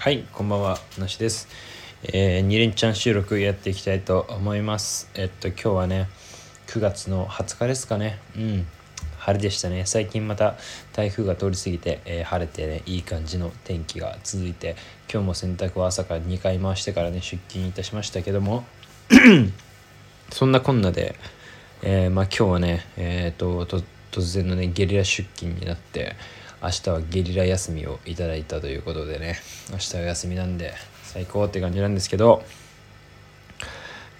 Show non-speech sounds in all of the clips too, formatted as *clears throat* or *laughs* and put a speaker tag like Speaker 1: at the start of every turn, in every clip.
Speaker 1: はいこんばんはなしです、えー、2連チャン収録やっていきたいと思います。えっと今日はね9月の20日ですかね。うん晴れでしたね。最近また台風が通り過ぎて、えー晴れてねいい感じの天気が続いて今日も洗濯は朝から2回回してからね出勤いたしましたけども *clears throat* そんなこんなで、えーまあ、今日はね、えー、とと突然のねゲリラ出勤になって明日はゲリラ休みをいただいたということでね。明日は休みなんで最高って感じなんですけど、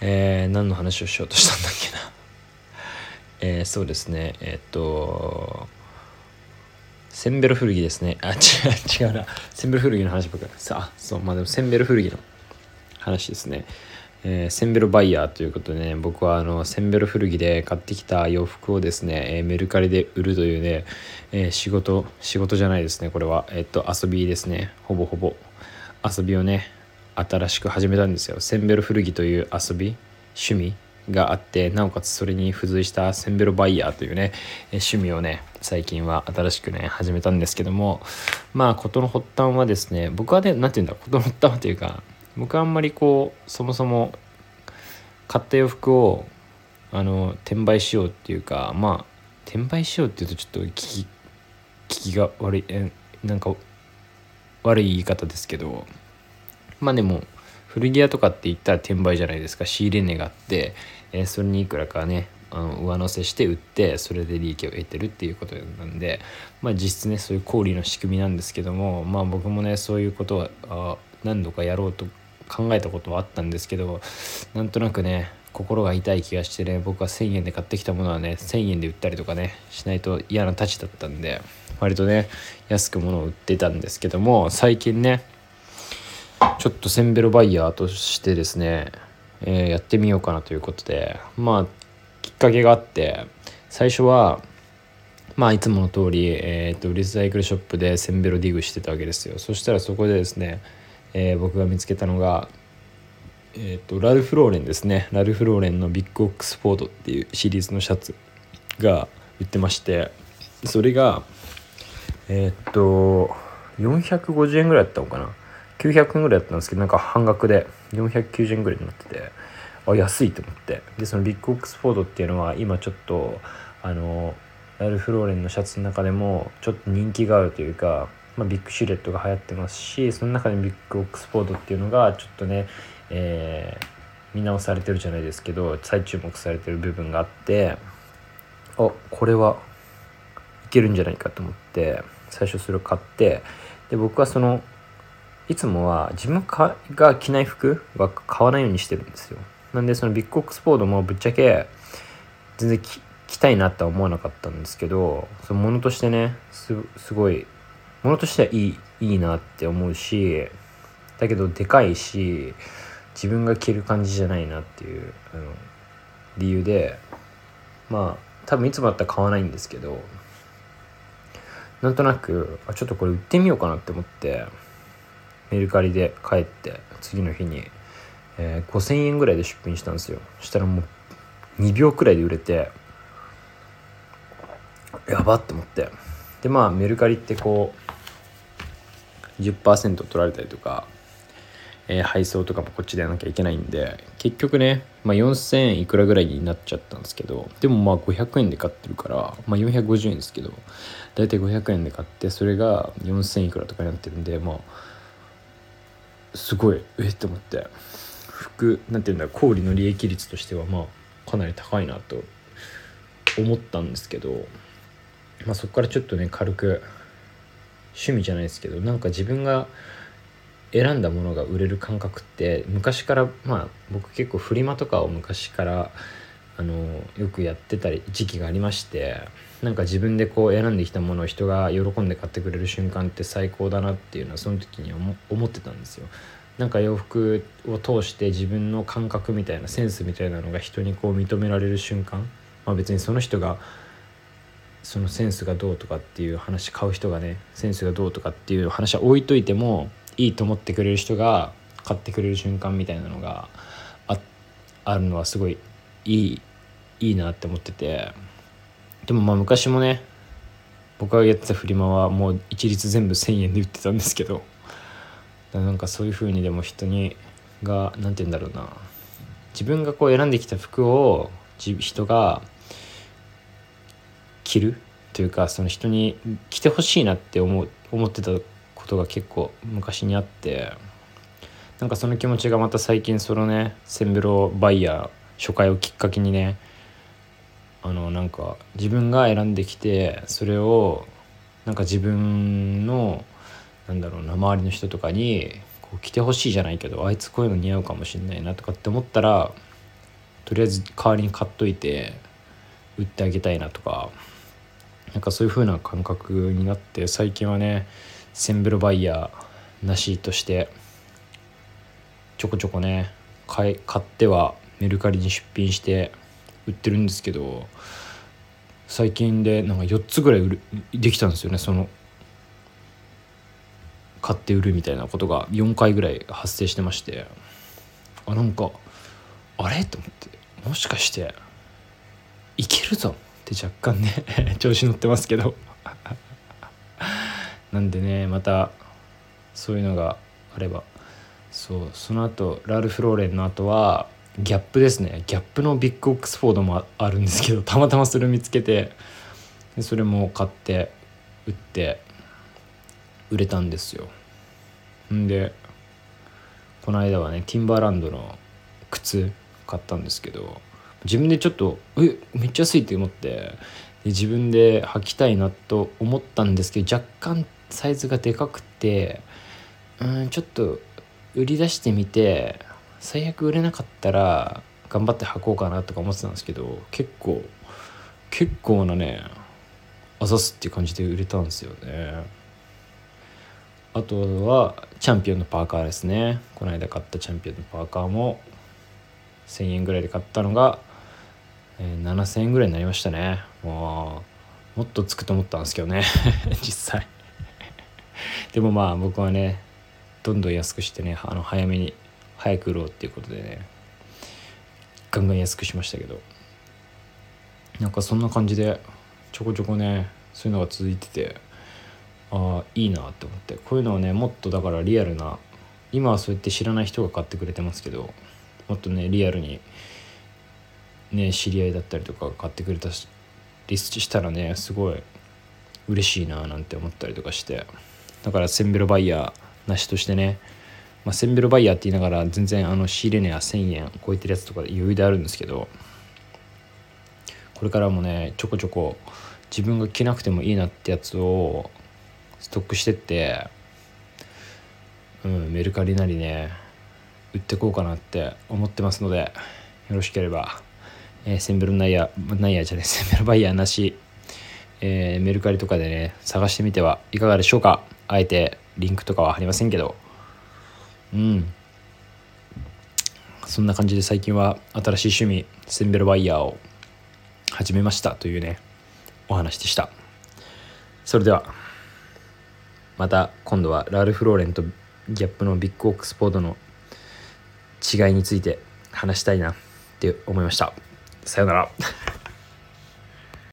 Speaker 1: えー何の話をしようとしたんだっけな。*laughs* えーそうですね。えーっとセンベロ古着ですね。あ違う *laughs* 違うな。センベロ古着の話ばっかり。さあそうまあでもセンベロ古着の話ですね、えーセンベロバイヤーということでね僕はあのセンベロ古着で買ってきた洋服をですね、えーメルカリで売るというね、えー仕事仕事じゃないですねこれは。えっと遊びですね。ほぼほぼ。遊びをね新しく始めたんですよ。センベロ古着という遊び趣味があってなおかつそれに付随したセンベロバイヤーというね趣味をね最近は新しくね始めたんですけどもまあ事の発端はですね僕はね何て言うんだ事の発端はというか僕はあんまりこうそもそも買った洋服をあの転売しようっていうかまあ転売しようっていうとちょっと聞き聞きが悪いえなんか悪い言い方ですけどまあでも古着屋とかって言ったら転売じゃないですか。仕入れ値があって、えーそれにいくらかねあの上乗せして売ってそれで利益を得てるっていうことなんでまあ実質ねそういう小売の仕組みなんですけどもまあ僕もねそういうことは何度かやろうと考えたことはあったんですけどなんとなくね心が痛い気がしてね僕は1,000円で買ってきたものはね1,000円で売ったりとかねしないと嫌なたちだったんで割とね安く物を売ってたんですけども最近ねちょっとセンベロバイヤーとしてですね、えーやってみようかなということでまあきっかけがあって最初はまあいつもの通り、えーとリサイクルショップでセンベロディグしてたわけですよ。そしたらそこでですね、えー僕が見つけたのがえー、とラルフ・ローレンですね。ラルフ・ローレンのビッグオックスフォードっていうシリーズのシャツが売ってましてそれがえっ、と450円ぐらいだったのかな？900円ぐらいだったんですけどなんか半額で490円ぐらいになっててあ安いと思って。でそのビッグオックスフォードっていうのは今ちょっとあのラルフ・ローレンのシャツの中でもちょっと人気があるというか、まあ、ビッグシルエットが流行ってますしその中でビッグオックスフォードっていうのがちょっとね、えー見直されてるじゃないですけど再注目されてる部分があってあこれはいけるんじゃないかと思って最初それを買ってで僕はそのいつもは自分が着ない服は買わないようにしてるんですよ。なんでそのビッグオックスフォードもぶっちゃけ全然着たいなとは思わなかったんですけどそのものとしてねすごいものとしてはいいいいなって思うしだけどでかいし自分が着る感じじゃないなっていうあの理由でまあ多分いつもだったら買わないんですけどなんとなくあちょっとこれ売ってみようかなって思ってメルカリで帰って次の日に、えー5,000円ぐらいで出品したんですよ。そしたらもう2秒くらいで売れてやばって思って。でまあメルカリってこう10%取られたりとか、えー配送とかもこっちでやらなきゃいけないんで結局ね、まあ、4000いくらぐらいになっちゃったんですけどでもまあ500円で買ってるから、まあ、450円ですけど大体500円で買ってそれが4000いくらとかになってるんでまあすごいえっって思って。服なんていうんだ小売の利益率としてはまあかなり高いなと思ったんですけど、まあ、そこからちょっとね軽く趣味じゃないですけどなんか自分が選んだものが売れる感覚って昔からまあ僕結構フリマとかを昔からあのよくやってたり時期がありましてなんか自分でこう選んできたものを人が喜んで買ってくれる瞬間って最高だなっていうのはその時に思思ってたんですよ。なんか洋服を通して自分の感覚みたいなセンスみたいなのが人にこう認められる瞬間、まあ、別にその人がそのセンスがどうとかっていう話買う人がねセンスがどうとかっていう話は置いといてもいいと思ってくれる人が買ってくれる瞬間みたいなのがあるのはすごいいいいいなって思ってて。でもまあ昔もね僕がやってたフリマはもう一律全部1,000円で売ってたんですけどなんかそういう風にでも人にが何て言うんだろうな自分がこう選んできた服を人が着るというかその人に着てほしいなって思う思ってたことが結構昔にあってなんかその気持ちがまた最近そのねセンベロバイヤー初回をきっかけにねあのなんか自分が選んできてそれをなんか自分のなんだろうな周りの人とかにこう着てほしいじゃないけどあいつこういうの似合うかもしんないなとかって思ったらとりあえず代わりに買っといて売ってあげたいなとかなんかそういう風な感覚になって最近はねセンベロバイヤーなしとしてちょこちょこね買い買ってはメルカリに出品して売ってるんですけど最近でなんか4つぐらい売るできたんですよね。その買って売るみたいなことが4回ぐらい発生してましてあなんかあれ？と思ってもしかしていけるぞって若干ね *laughs* 調子乗ってますけど。*laughs* なんでねまたそういうのがあれば。そうその後ラルフ・ローレンの後はギャップですね。ギャップのビッグオックスフォードもあ *laughs* るんですけどたまたまそれ見つけてでそれも買って売って売れたんですよ。んでこの間はねティンバーランドの靴買ったんですけど自分でちょっとえめっちゃ安いって思って自分で履きたいなと思ったんですけど若干サイズがでかくてうんちょっと売り出してみて最悪売れなかったら頑張って履こうかなとか思ってたんですけど結構結構なねあざすっていう感じで売れたんですよね。あとはチャンピオンのパーカーですね。この間買ったチャンピオンのパーカーも1000円ぐらいで買ったのが、えー、7000円ぐらいになりましたね。もうもっとつくと思ったんですけどね。*laughs* 実際。でもまあ僕はねどんどん安くしてねあの早めに早く売ろうっていうことでねガンガン安くしましたけど。なんかそんな感じでちょこちょこねそういうのが続いててああいいなって思って。こういうのはねもっとだからリアルな今はそうやって知らない人が買ってくれてますけどもっとねリアルにね知り合いだったりとか買ってくれたりしたらねすごい嬉しいななんて思ったりとかして。だからセンベロバイヤーなしとしてね、まあ、センベロバイヤーって言いながら全然あの仕入れ値は1000円超えてるやつとかで余裕であるんですけどこれからもねちょこちょこ自分が着なくてもいいなってやつをストックしてって、うん、メルカリなりね売ってこうかなって思ってますのでよろしければ、えー、センベロナイヤーナイヤーじゃない *laughs* センベロバイヤーなし、えー、メルカリとかでね探してみてはいかがでしょうか？あえてリンクとかは貼りませんけど。うん。そんな感じで最近は新しい趣味センベロバイヤーを始めましたというねお話でした。それではまた今度はラルフ・ローレンとギャップのビッグオックスポードの違いについて話したいなって思いました。さよなら。